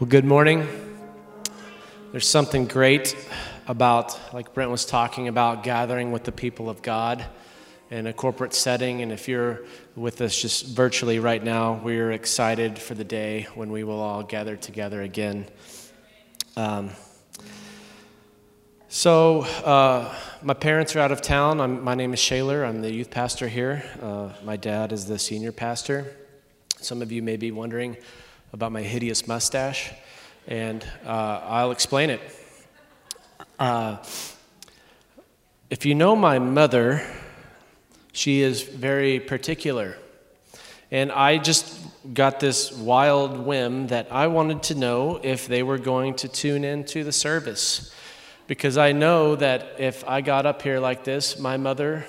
Well, good morning. There's something great about, like Brent was talking about, gathering with the people of God in a corporate setting. And if you're with us just virtually right now, we're excited for the day when we will all gather together again. Um, so, uh, my parents are out of town. I'm, my name is Shaler. I'm the youth pastor here. Uh, my dad is the senior pastor. Some of you may be wondering about my hideous mustache, and uh, I'll explain it. Uh, if you know my mother, she is very particular. And I just got this wild whim that I wanted to know if they were going to tune into the service. Because I know that if I got up here like this, my mother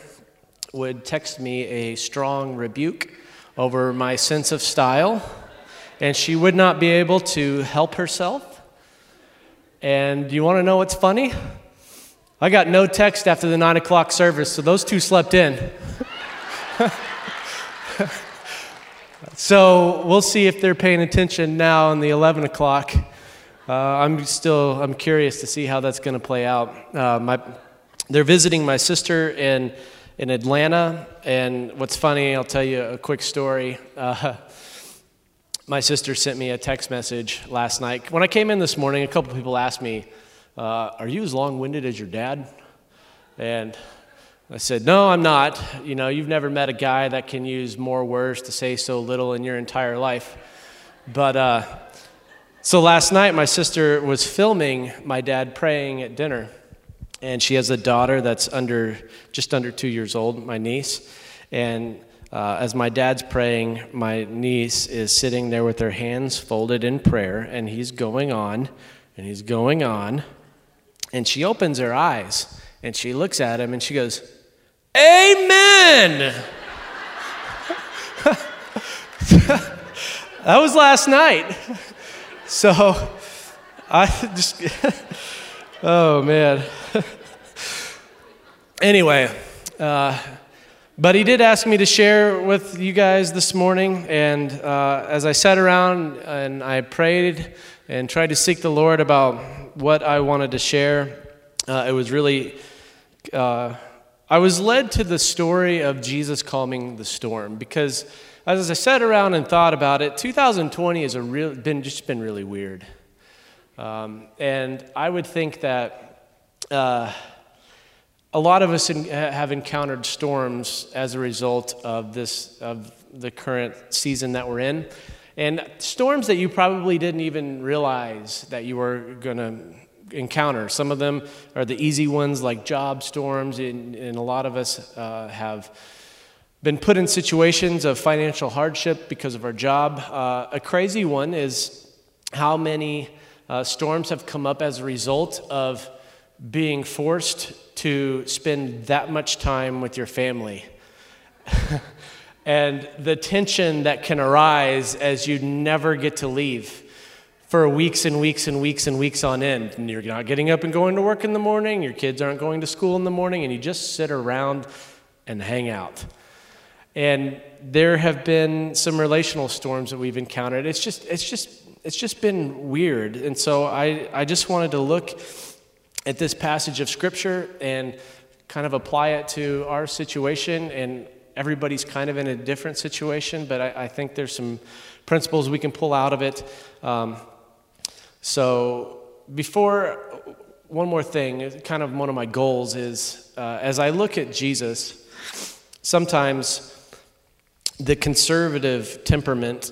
would text me a strong rebuke over my sense of style and she would not be able to help herself. And you want to know what's funny? I got no text after the nine o'clock service, so those two slept in. so we'll see if they're paying attention now on the 11 o'clock. Uh, I'm still I'm curious to see how that's going to play out. Uh, my, they're visiting my sister in in Atlanta, and what's funny, I'll tell you a quick story. Uh, my sister sent me a text message last night. When I came in this morning, a couple people asked me, uh, Are you as long winded as your dad? And I said, No, I'm not. You know, you've never met a guy that can use more words to say so little in your entire life. But uh, so last night, my sister was filming my dad praying at dinner. And she has a daughter that's under, just under two years old, my niece. And uh, as my dad's praying, my niece is sitting there with her hands folded in prayer, and he's going on, and he's going on. And she opens her eyes, and she looks at him, and she goes, Amen! that was last night. So I just, oh man. anyway, uh, but he did ask me to share with you guys this morning. And uh, as I sat around and I prayed and tried to seek the Lord about what I wanted to share, uh, it was really, uh, I was led to the story of Jesus calming the storm because as I sat around and thought about it, 2020 has been, just been really weird. Um, and I would think that uh, a lot of us in, have encountered storms as a result of this of the current season that we're in. And storms that you probably didn't even realize that you were going to encounter. Some of them are the easy ones like job storms and, and a lot of us uh, have been put in situations of financial hardship because of our job. Uh, a crazy one is how many uh, storms have come up as a result of being forced to spend that much time with your family. and the tension that can arise as you never get to leave for weeks and weeks and weeks and weeks on end. And you're not getting up and going to work in the morning, your kids aren't going to school in the morning, and you just sit around and hang out. And there have been some relational storms that we've encountered. It's just, it's just, it's just been weird. And so I, I just wanted to look at this passage of Scripture and kind of apply it to our situation. And everybody's kind of in a different situation, but I, I think there's some principles we can pull out of it. Um, so, before one more thing, kind of one of my goals is uh, as I look at Jesus, sometimes the conservative temperament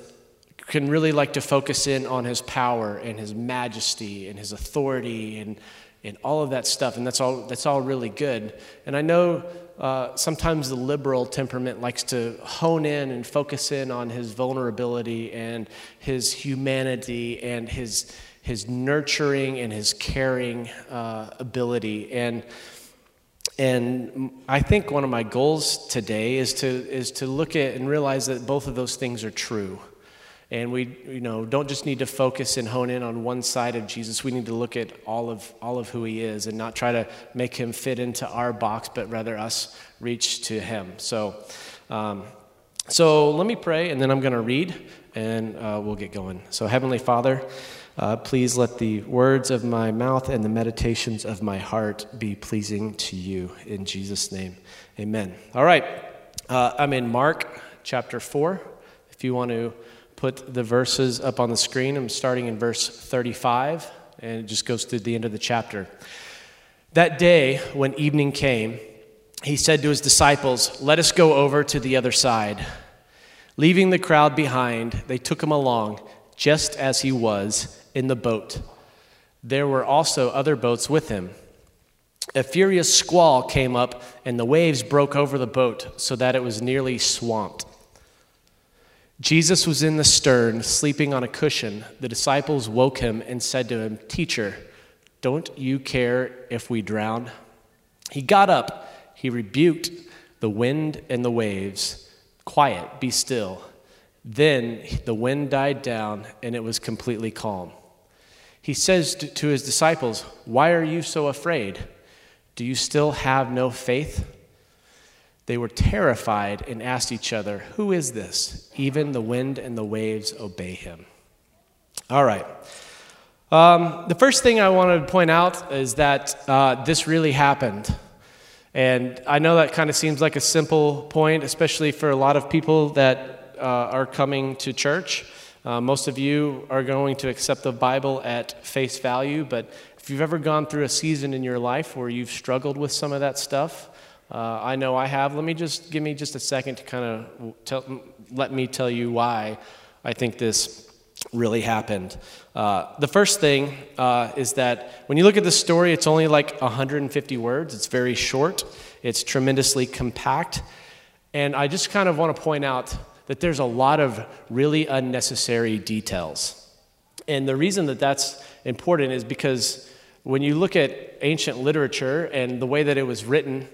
can really like to focus in on his power and his majesty and his authority and and all of that stuff, and that's all, that's all really good. And I know uh, sometimes the liberal temperament likes to hone in and focus in on his vulnerability and his humanity and his, his nurturing and his caring uh, ability. And, and I think one of my goals today is to, is to look at and realize that both of those things are true. And we, you know, don't just need to focus and hone in on one side of Jesus. We need to look at all of, all of who he is and not try to make him fit into our box, but rather us reach to him. So, um, so let me pray, and then I'm going to read, and uh, we'll get going. So, Heavenly Father, Uh, please let the words of my mouth and the meditations of my heart be pleasing to you. In Jesus' name, amen. All right, uh, I'm in Mark chapter 4. If you want to put the verses up on the screen, I'm starting in verse 35, and it just goes through the end of the chapter. That day, when evening came, he said to his disciples, Let us go over to the other side. Leaving the crowd behind, they took him along, just as he was, in the boat. There were also other boats with him. A furious squall came up, and the waves broke over the boat so that it was nearly swamped. Jesus was in the stern, sleeping on a cushion. The disciples woke him and said to him, Teacher, don't you care if we drown? He got up, he rebuked the wind and the waves. Quiet, be still. Then the wind died down and it was completely calm. He says to his disciples, Why are you so afraid? Do you still have no faith? They were terrified and asked each other, Who is this? Even the wind and the waves obey him. All right. Um, the first thing I want to point out is that uh, this really happened. And I know that kind of seems like a simple point, especially for a lot of people that uh, are coming to church. Uh, most of you are going to accept the Bible at face value, but if you've ever gone through a season in your life where you've struggled with some of that stuff, uh, I know I have. Let me just give me just a second to kind of let me tell you why I think this really happened. Uh, the first thing uh, is that when you look at the story, it's only like 150 words. It's very short, it's tremendously compact. And I just kind of want to point out that there's a lot of really unnecessary details. And the reason that that's important is because when you look at ancient literature and the way that it was written,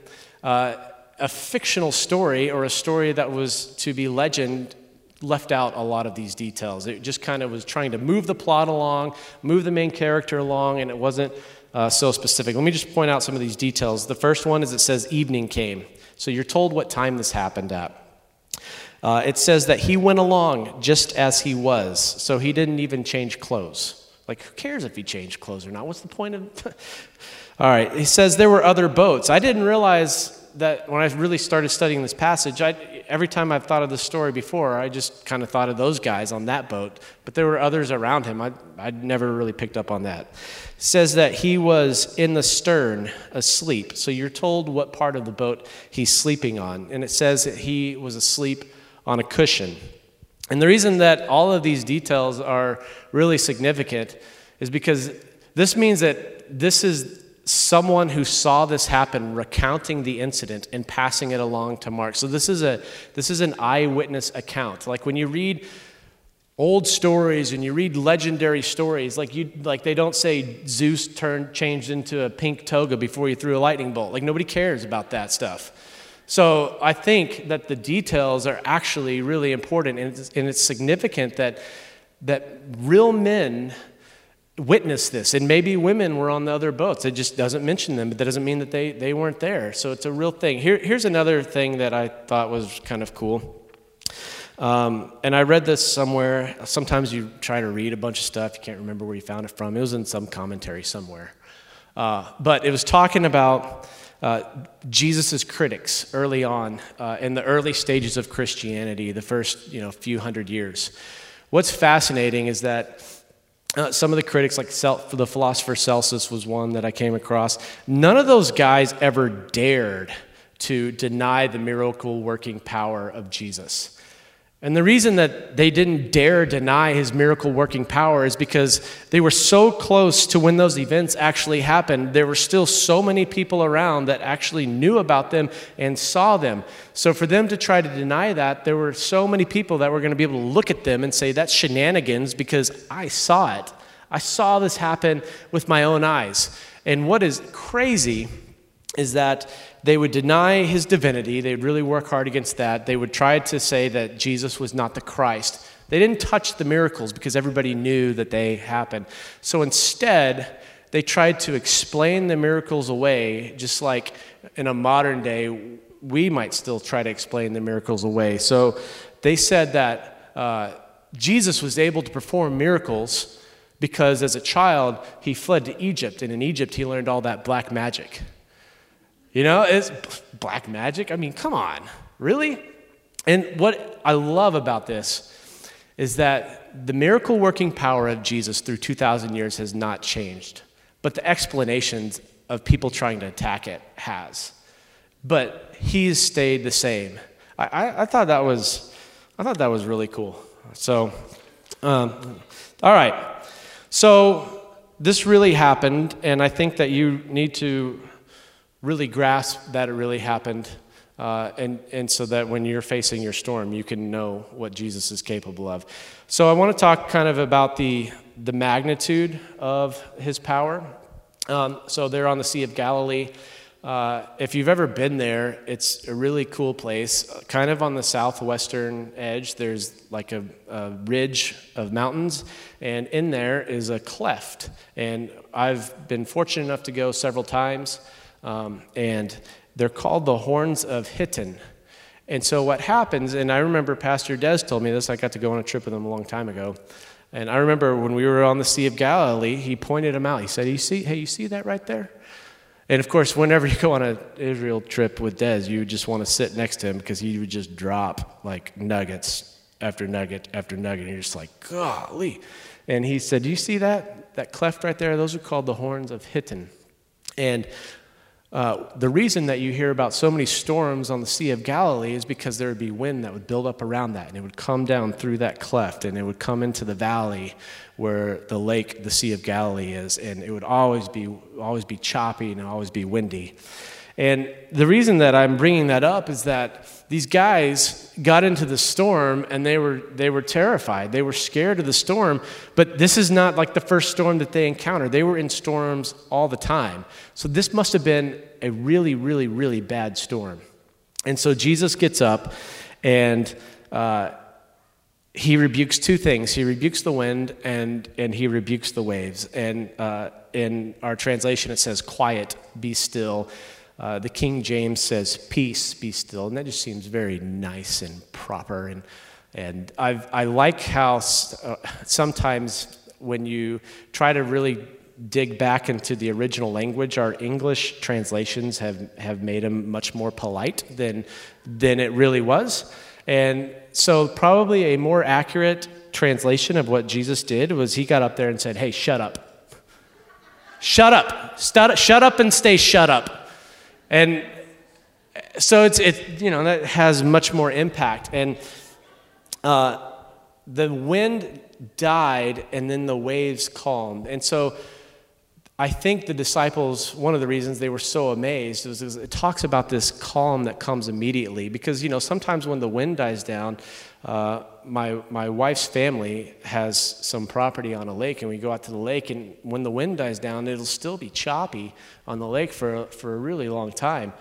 uh, a fictional story or a story that was to be legend left out a lot of these details. It just kind of was trying to move the plot along, move the main character along, and it wasn't uh, so specific. Let me just point out some of these details. The first one is it says evening came. So you're told what time this happened at. Uh, it says that he went along just as he was, so he didn't even change clothes. Like, who cares if he changed clothes or not? What's the point of. All right, he says there were other boats. I didn't realize that when I really started studying this passage, I, every time I've thought of this story before, I just kind of thought of those guys on that boat, but there were others around him. I, I'd never really picked up on that. Says that he was in the stern asleep. So you're told what part of the boat he's sleeping on. And it says that he was asleep on a cushion. And the reason that all of these details are really significant is because this means that this is someone who saw this happen recounting the incident and passing it along to Mark. So this is a this is an eyewitness account. Like when you read old stories and you read legendary stories, like you like they don't say Zeus turned changed into a pink toga before you threw a lightning bolt. Like nobody cares about that stuff. So I think that the details are actually really important and it's, and it's significant that that real men witnessed this. And maybe women were on the other boats. It just doesn't mention them, but that doesn't mean that they, they weren't there. So it's a real thing. Here, here's another thing that I thought was kind of cool. Um, and I read this somewhere. Sometimes you try to read a bunch of stuff, you can't remember where you found it from. It was in some commentary somewhere. Uh, but it was talking about uh, Jesus' critics early on uh, in the early stages of Christianity, the first you know, few hundred years. What's fascinating is that uh, some of the critics, like the philosopher Celsus, was one that I came across. None of those guys ever dared to deny the miracle working power of Jesus. And the reason that they didn't dare deny his miracle working power is because they were so close to when those events actually happened. There were still so many people around that actually knew about them and saw them. So for them to try to deny that, there were so many people that were going to be able to look at them and say, that's shenanigans because I saw it. I saw this happen with my own eyes. And what is crazy is that they would deny his divinity. They would really work hard against that. They would try to say that Jesus was not the Christ. They didn't touch the miracles because everybody knew that they happened. So instead, they tried to explain the miracles away, just like in a modern day, we might still try to explain the miracles away. So they said that uh, Jesus was able to perform miracles because as a child, he fled to Egypt, and in Egypt, he learned all that black magic. You know, it's black magic. I mean, come on, really? And what I love about this is that the miracle working power of Jesus through 2,000 years has not changed, but the explanations of people trying to attack it has. But he's stayed the same. I, I, I thought that was, I thought that was really cool. So, um, all right. So this really happened, and I think that you need to really grasp that it really happened. Uh, and, and so that when you're facing your storm, you can know what Jesus is capable of. So I want to talk kind of about the, the magnitude of his power. Um, so they're on the Sea of Galilee. Uh, if you've ever been there, it's a really cool place. Kind of on the southwestern edge, there's like a, a, ridge of mountains, and in there is a cleft. And I've been fortunate enough to go several times, um, and they're called the Horns of Hittim. And so what happens, and I remember Pastor Des told me this, I got to go on a trip with him a long time ago. And I remember when we were on the Sea of Galilee, he pointed them out. He said, you see, Hey, you see that right there? And of course, whenever you go on an Israel trip with Des, you just want to sit next to him because he would just drop like nuggets after nugget after nugget. And you're just like, golly. And he said, Do you see that? That cleft right there? Those are called the horns of Hittim. And uh, the reason that you hear about so many storms on the Sea of Galilee is because there would be wind that would build up around that, and it would come down through that cleft, and it would come into the valley where the lake, the Sea of Galilee, is, and it would always be always be choppy and always be windy. And the reason that I'm bringing that up is that these guys got into the storm and they were, they were terrified. They were scared of the storm, but this is not like the first storm that they encountered. They were in storms all the time. So this must have been a really, really, really bad storm. And so Jesus gets up and uh, he rebukes two things he rebukes the wind and, and he rebukes the waves. And uh, in our translation, it says, Quiet, be still. Uh, the King James says, Peace, be still. And that just seems very nice and proper. And, and I've, I like how uh, sometimes when you try to really dig back into the original language, our English translations have, have made them much more polite than, than it really was. And so, probably a more accurate translation of what Jesus did was he got up there and said, Hey, shut up. Shut up. Shut up and stay shut up. And so it's, it, you know, that has much more impact. And uh, the wind died and then the waves calmed. And so I think the disciples, one of the reasons they were so amazed was, it talks about this calm that comes immediately. Because, you know, sometimes when the wind dies down, uh, my, my wife's family has some property on a lake, and we go out to the lake, and when the wind dies down, it'll still be choppy on the lake for, for a really long time.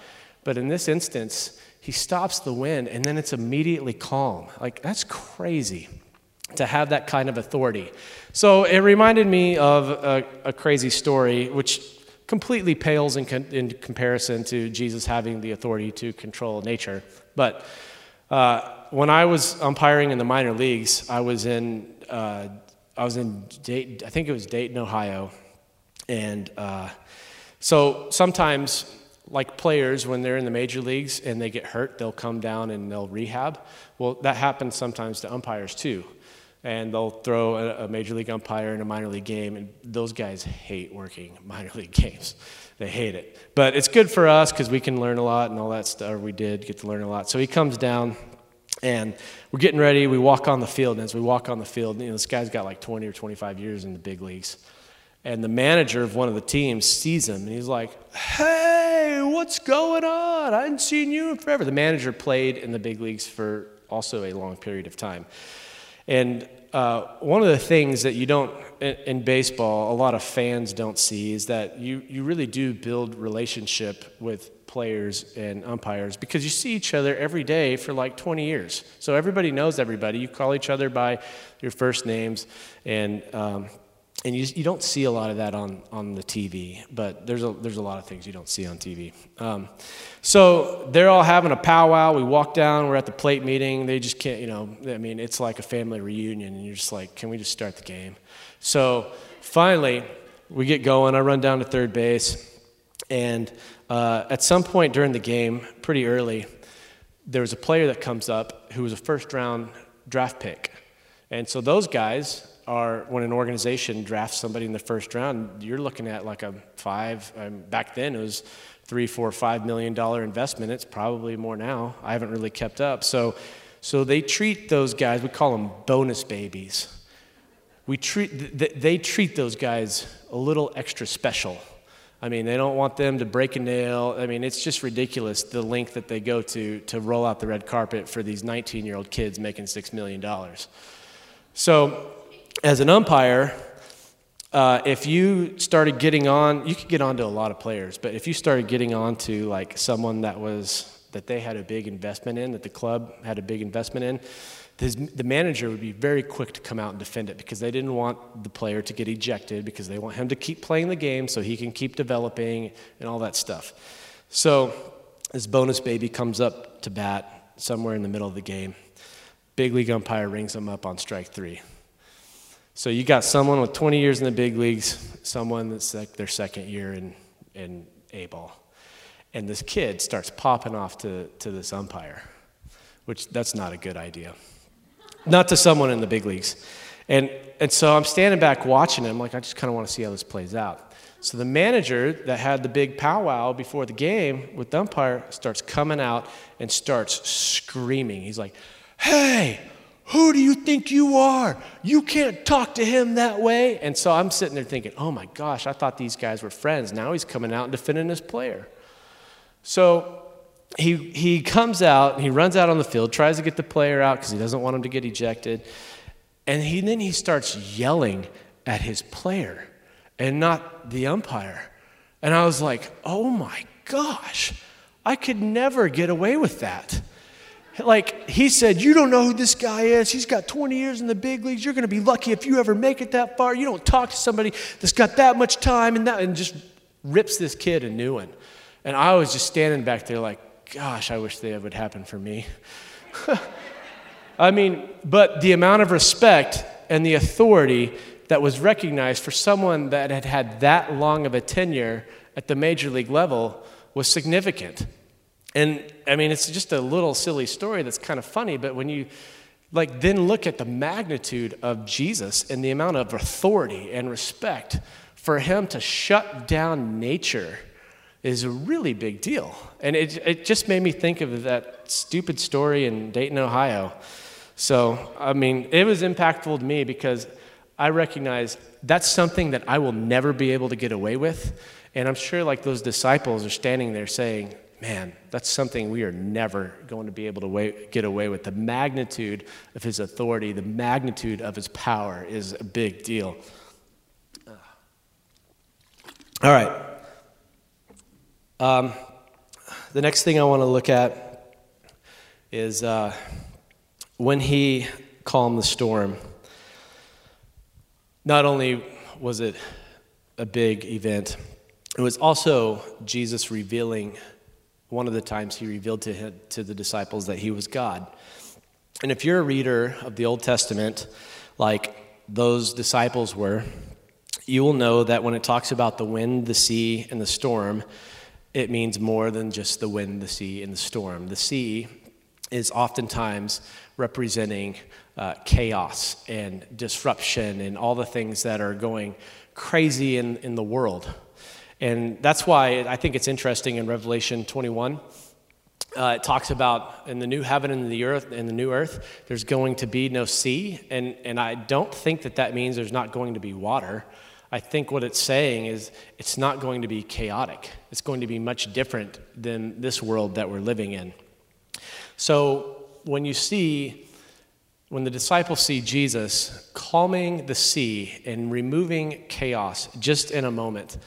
But in this instance, he stops the wind, and then it's immediately calm. Like, that's crazy to have that kind of authority. So it reminded me of a, a crazy story, which completely pales in, con- in, comparison to Jesus having the authority to control nature. But uh, when I was umpiring in the minor leagues, I was in uh, I was in Dayton, I think it was Dayton, Ohio, and uh, so sometimes, like players, when they're in the major leagues and they get hurt, they'll come down and they'll rehab. Well, that happens sometimes to umpires too, and they'll throw a, a major league umpire in a minor league game, and those guys hate working minor league games. They hate it, but it's good for us because we can learn a lot and all that stuff. We did get to learn a lot. So he comes down and we're getting ready. We walk on the field. And as we walk on the field, you know, this guy's got like 20 or 25 years in the big leagues. And the manager of one of the teams sees him and he's like, Hey, what's going on? I hadn't seen you in forever. The manager played in the big leagues for also a long period of time. And uh, one of the things that you don't, in, in, baseball, a lot of fans don't see is that you, you really do build relationship with players and umpires because you see each other every day for like 20 years. So everybody knows everybody. You call each other by your first names, and um, and you, you don't see a lot of that on, on the TV, but there's a, there's a lot of things you don't see on TV. Um, so they're all having a powwow. We walk down, we're at the plate meeting. They just can't, you know, I mean, it's like a family reunion, and you're just like, can we just start the game? So finally, we get going. I run down to third base. And uh, at some point during the game, pretty early, there was a player that comes up who was a first round draft pick. And so those guys are, when an organization drafts somebody in the first round, you're looking at like a five, um, back then it was three, four, five million dollar investment. It's probably more now. I haven't really kept up. So, so they treat those guys, we call them bonus babies. We treat, they treat those guys a little extra special. I mean, they don't want them to break a nail. I mean, it's just ridiculous the length that they go to to roll out the red carpet for these 19 year old kids making $6 million. So, as an umpire, uh, if you started getting on, you could get on to a lot of players, but if you started getting on to like someone that was, that they had a big investment in, that the club had a big investment in, his, the manager would be very quick to come out and defend it because they didn't want the player to get ejected because they want him to keep playing the game so he can keep developing and all that stuff. So this bonus baby comes up to bat somewhere in the middle of the game. Big league umpire rings him up on strike three. So you got someone with 20 years in the big leagues, someone that's like their second year in, in A ball. And this kid starts popping off to, to this umpire, which that's not a good idea not to someone in the big leagues. And, and so I'm standing back watching him, like, I just kind of want to see how this plays out. So the manager that had the big powwow before the game with the umpire starts coming out and starts screaming. He's like, Hey, who do you think you are? You can't talk to him that way. And so I'm sitting there thinking, Oh my gosh, I thought these guys were friends. Now he's coming out and defending his player. So he, he comes out, he runs out on the field, tries to get the player out because he doesn't want him to get ejected. And he, then he starts yelling at his player and not the umpire. And I was like, oh my gosh, I could never get away with that. Like he said, You don't know who this guy is. He's got 20 years in the big leagues. You're going to be lucky if you ever make it that far. You don't talk to somebody that's got that much time and that, and just rips this kid a new one. And I was just standing back there like, gosh, I wish that would happen for me. I mean, but the amount of respect and the authority that was recognized for someone that had had that long of a tenure at the major league level was significant. And I mean, it's just a little silly story that's kind of funny, but when you like then look at the magnitude of Jesus and the amount of authority and respect for him to shut down nature is a really big deal. And it, it just made me think of that stupid story in Dayton, Ohio. So, I mean, it was impactful to me because I recognize that's something that I will never be able to get away with. And I'm sure, like, those disciples are standing there saying, man, that's something we are never going to be able to get away with. The magnitude of his authority, the magnitude of his power is a big deal. All right. Um, the next thing I want to look at is uh, when he calmed the storm. Not only was it a big event, it was also Jesus revealing one of the times he revealed to, him, to the disciples that he was God. And if you're a reader of the Old Testament, like those disciples were, you will know that when it talks about the wind, the sea, and the storm, it means more than just the wind, the sea, and the storm. The sea is oftentimes representing uh, chaos and disruption and all the things that are going crazy in, in the world. And that's why I think it's interesting in Revelation 21. Uh, it talks about in the new heaven and the earth and the new earth, there's going to be no sea. And, and I don't think that that means there's not going to be water. I think what it's saying is it's not going to be chaotic. It's going to be much different than this world that we're living in. So when you see, when the disciples see Jesus calming the sea and removing chaos just in a moment,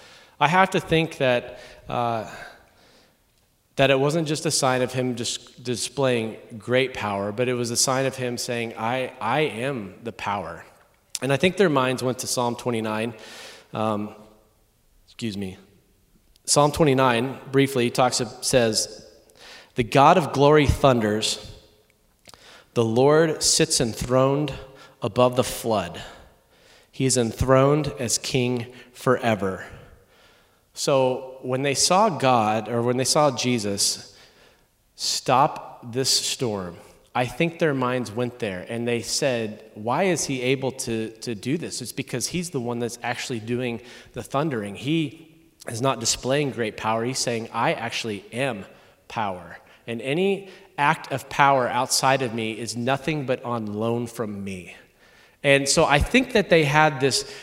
I have to think that. Uh, that it wasn't just a sign of him just displaying great power, but it was a sign of him saying, I, I am the power. And I think their minds went to Psalm 29. Um, excuse me. Psalm 29 briefly talks says, "The God of glory thunders; the Lord sits enthroned above the flood. He is enthroned as king forever. So when they saw God, or when they saw Jesus stop this storm, I think their minds went there and they said, Why is he able to, to do this? It's because he's the one that's actually doing the thundering. He is not displaying great power. He's saying, I actually am power. And any act of power outside of me is nothing but on loan from me. And so I think that they had this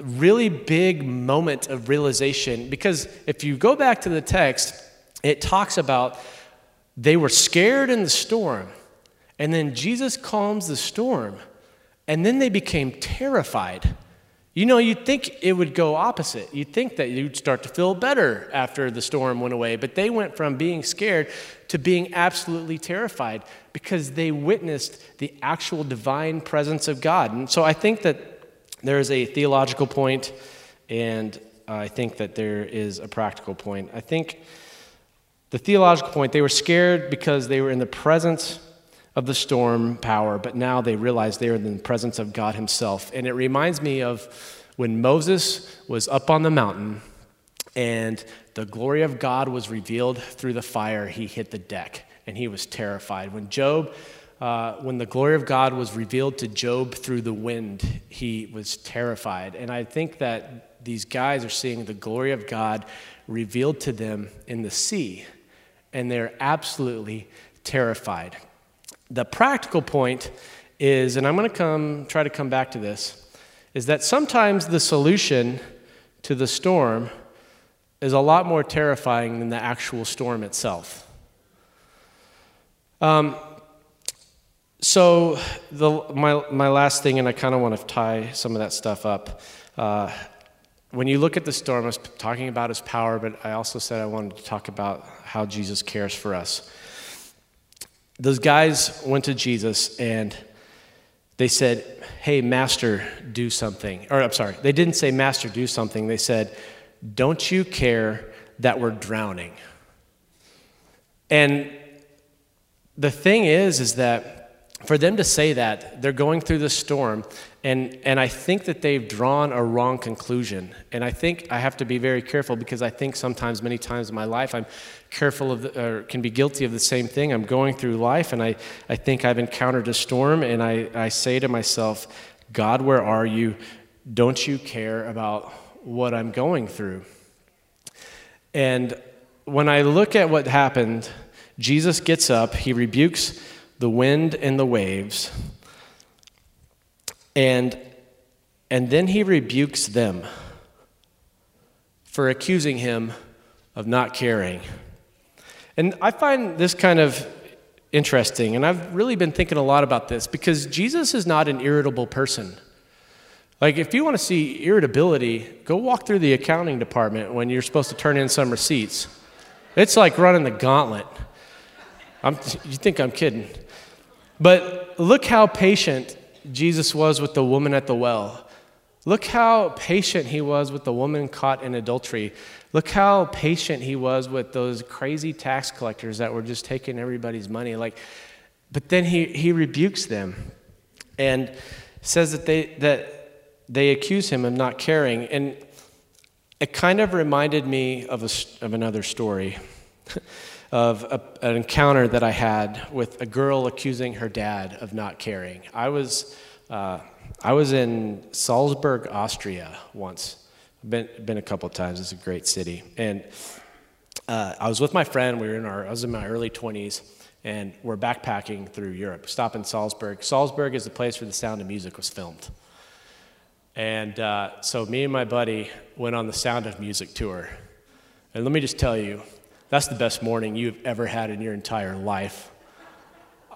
really big moment of realization because if you go back to the text, it talks about they were scared in the storm, and then Jesus calms the storm, and then they became terrified. You know, you'd think it would go opposite. You'd think that you'd start to feel better after the storm went away, but they went from being scared to being absolutely terrified because they witnessed the actual divine presence of God. And so I think that there is a theological point, and I think that there is a practical point. I think the theological point, they were scared because they were in the presence of the storm power, but now they realize they are in the presence of God Himself. And it reminds me of when Moses was up on the mountain and the glory of God was revealed through the fire, he hit the deck and he was terrified. When Job, uh, when the glory of God was revealed to Job through the wind, he was terrified. And I think that these guys are seeing the glory of God revealed to them in the sea, and they're absolutely terrified. The practical point is, and I'm going to come try to come back to this, is that sometimes the solution to the storm is a lot more terrifying than the actual storm itself. Um, so, the, my, my last thing, and I kind of want to tie some of that stuff up. Uh, when you look at the storm, I was talking about his power, but I also said I wanted to talk about how Jesus cares for us those guys went to Jesus and they said, Hey, Master, do something. Or I'm sorry, they didn't say, Master, do something. They said, Don't you care that we're drowning? And the thing is, is that for them to say that, they're going through the storm, and, and I think that they've drawn a wrong conclusion. And I think I have to be very careful because I think sometimes, many times in my life, I'm careful of, the, or can be guilty of the same thing. I'm going through life, and I, I think I've encountered a storm, and I, I say to myself, God, where are you? Don't you care about what I'm going through? And when I look at what happened, Jesus gets up, he rebukes the wind and the waves. And, and then he rebukes them for accusing him of not caring. And I find this kind of interesting, and I've really been thinking a lot about this because Jesus is not an irritable person. Like, if you want to see irritability, go walk through the accounting department when you're supposed to turn in some receipts. It's like running the gauntlet. I'm, you think I'm kidding. But look how patient Jesus was with the woman at the well. Look how patient he was with the woman caught in adultery. Look how patient he was with those crazy tax collectors that were just taking everybody's money. Like, but then he, he rebukes them and says that they, that they accuse him of not caring. And it kind of reminded me of, a, of another story. of a, an encounter that I had with a girl accusing her dad of not caring. I was, uh, I was in Salzburg, Austria once. Been, been a couple times. It's a great city. And uh, I was with my friend. We were in our, I was in my early 20s, and we're backpacking through Europe. Stop in Salzburg. Salzburg is the place where The Sound of Music was filmed. And uh, so me and my buddy went on the Sound of Music tour. And let me just tell you, that's the best morning you've ever had in your entire life.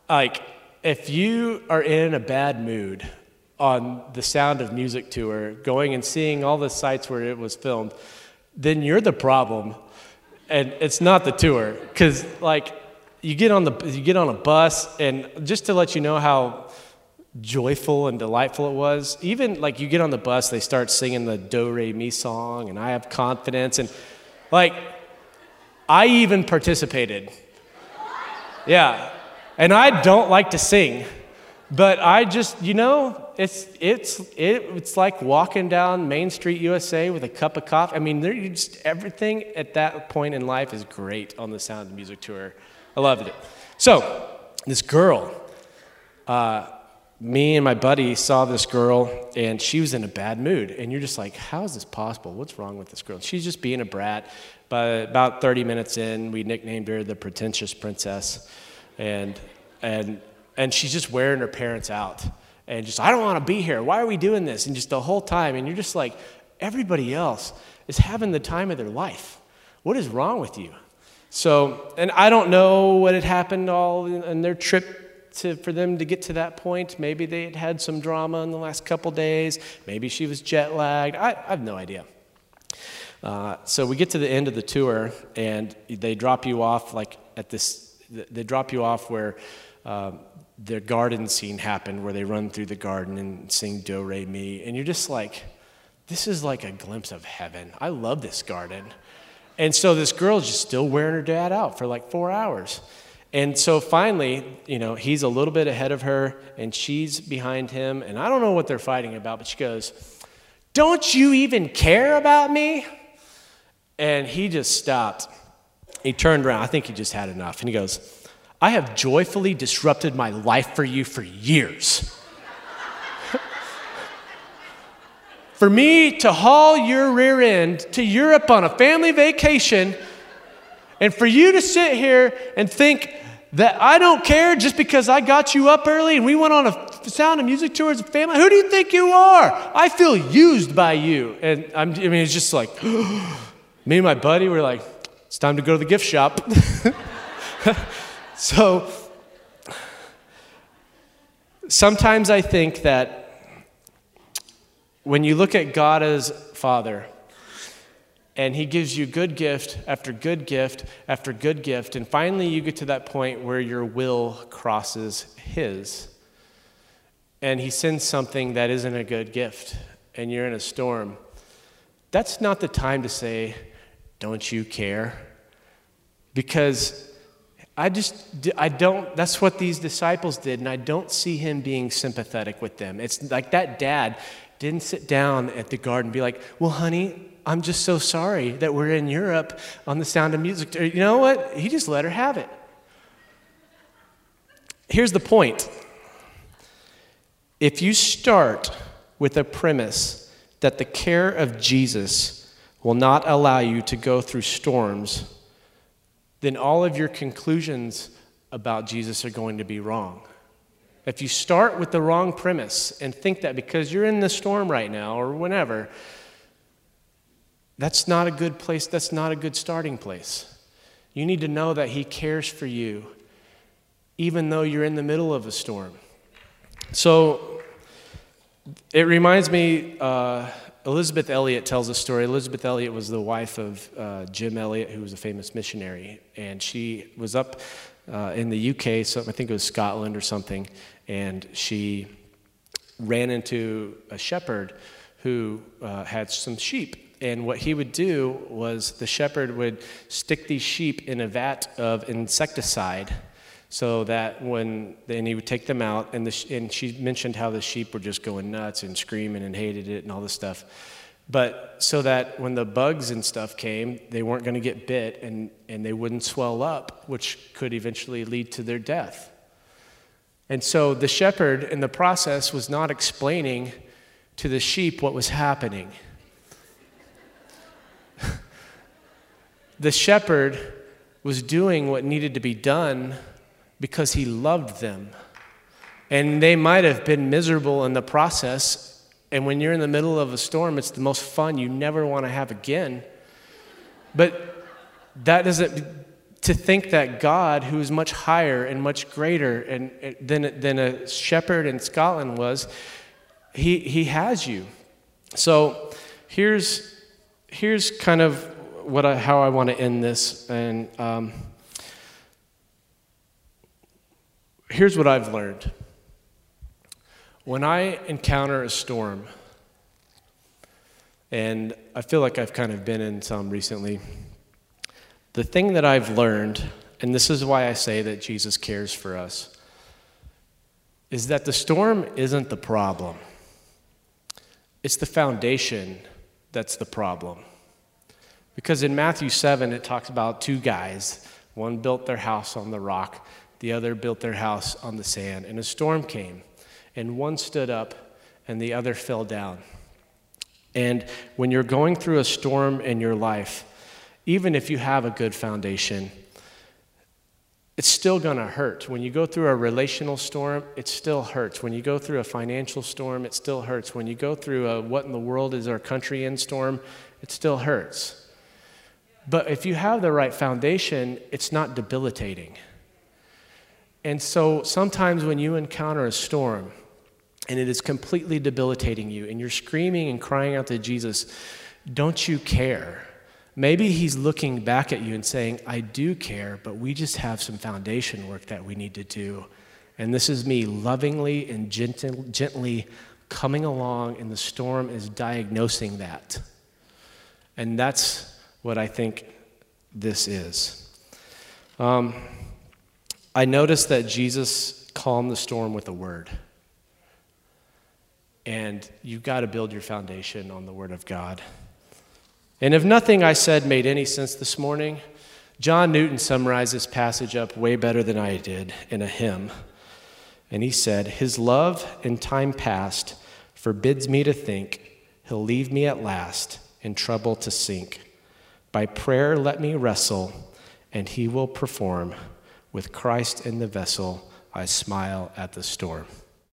Like, if you are in a bad mood on the Sound of Music tour, going and seeing all the sites where it was filmed, then you're the problem, and it's not the tour. Because, like, you get on the you get on a bus, and just to let you know how joyful and delightful it was, even like you get on the bus, they start singing the Do Re Mi song, and I have confidence, and like I even participated. Yeah. And I don't like to sing, but I just, you know, it's, it's, it, it's like walking down Main Street, USA with a cup of coffee. I mean, just, everything at that point in life is great on the Sound of Music tour. I loved it. So, this girl, uh, me and my buddy saw this girl, and she was in a bad mood. And you're just like, how is this possible? What's wrong with this girl? She's just being a brat. But about 30 minutes in, we nicknamed her the pretentious princess. And, and and she's just wearing her parents out and just, I don't want to be here. Why are we doing this? And just the whole time. And you're just like, everybody else is having the time of their life. What is wrong with you? So, and I don't know what had happened all in their trip to, for them to get to that point. Maybe they had had some drama in the last couple days. Maybe she was jet lagged. I, I have no idea. Uh, so we get to the end of the tour, and they drop you off like at this. They drop you off where um, the garden scene happened where they run through the garden and sing Do Re Mi. And you're just like, this is like a glimpse of heaven. I love this garden. And so this girl's just still wearing her dad out for like four hours. And so finally, you know, he's a little bit ahead of her and she's behind him. And I don't know what they're fighting about, but she goes, Don't you even care about me? And he just stopped. He turned around. I think he just had enough. And he goes, I have joyfully disrupted my life for you for years. for me to haul your rear end to Europe on a family vacation, and for you to sit here and think that I don't care just because I got you up early and we went on a sound of music tour as a family. Who do you think you are? I feel used by you. And I'm, i mean, it's just like, me and my buddy were like, it's time to go to the gift shop. So sometimes I think that when you look at God as Father, and He gives you good gift after good gift after good gift, and finally you get to that point where your will crosses His, and He sends something that isn't a good gift, and you're in a storm. That's not the time to say, Don't you care? Because I just, I don't, that's what these disciples did, and I don't see him being sympathetic with them. It's like that dad didn't sit down at the garden and be like, well, honey, I'm just so sorry that we're in Europe on the sound of music. You know what? He just let her have it. Here's the point if you start with a premise that the care of Jesus will not allow you to go through storms, then all of your conclusions about Jesus are going to be wrong. If you start with the wrong premise and think that because you're in the storm right now or whenever, that's not a good place, that's not a good starting place. You need to know that He cares for you, even though you're in the middle of a storm. So it reminds me. Uh, Elisabeth Elliot tells a story. Elisabeth Elliot was the wife of uh, Jim Elliot, who was a famous missionary, and she was up uh, in the UK, so I think it was Scotland or something, and she ran into a shepherd who uh, had some sheep. And what he would do was the shepherd would stick these sheep in a vat of insecticide so that when then he would take them out and, the, and she mentioned how the sheep were just going nuts and screaming and hated it and all this stuff. But so that when the bugs and stuff came they weren't going to get bit and, and they wouldn't swell up which could eventually lead to their death. And so the shepherd in the process was not explaining to the sheep what was happening. The shepherd was doing what needed to be done because he loved them. And they might have been miserable in the process. And when you're in the middle of a storm, it's the most fun you never want to have again. But that doesn't, to think that God, who is much higher and much greater and, than, than a shepherd in Scotland was, he, he has you. So here's, here's kind of what I, how I want to end this. And um, here's what I've learned when I encounter a storm, and I feel like I've kind of been in some recently, the thing that I've learned, and this is why I say that Jesus cares for us, is that the storm isn't the problem, it's the foundation that's the problem. Because in Matthew 7, it talks about two guys. One built their house on the rock, the other built their house on the sand. And a storm came, and one stood up, and the other fell down. And when you're going through a storm in your life, even if you have a good foundation, it's still going to hurt. When you go through a relational storm, it still hurts. When you go through a financial storm, it still hurts. When you go through a what in the world is our country in storm, it still hurts. But if you have the right foundation, it's not debilitating. And so sometimes when you encounter a storm and it is completely debilitating you and you're screaming and crying out to Jesus, don't you care? Maybe he's looking back at you and saying, I do care, but we just have some foundation work that we need to do. And this is me lovingly and gentle, gently coming along, and the storm is diagnosing that. And that's what I think this is. Um, I noticed that Jesus calmed the storm with a word. And you've got to build your foundation on the Word of God. And if nothing I said made any sense this morning, John Newton summarized this passage up way better than I did in a hymn. And he said, His love in time past forbids me to think he'll leave me at last in trouble to sink. By prayer let me wrestle, and he will perform. With Christ in the vessel, I smile at the storm.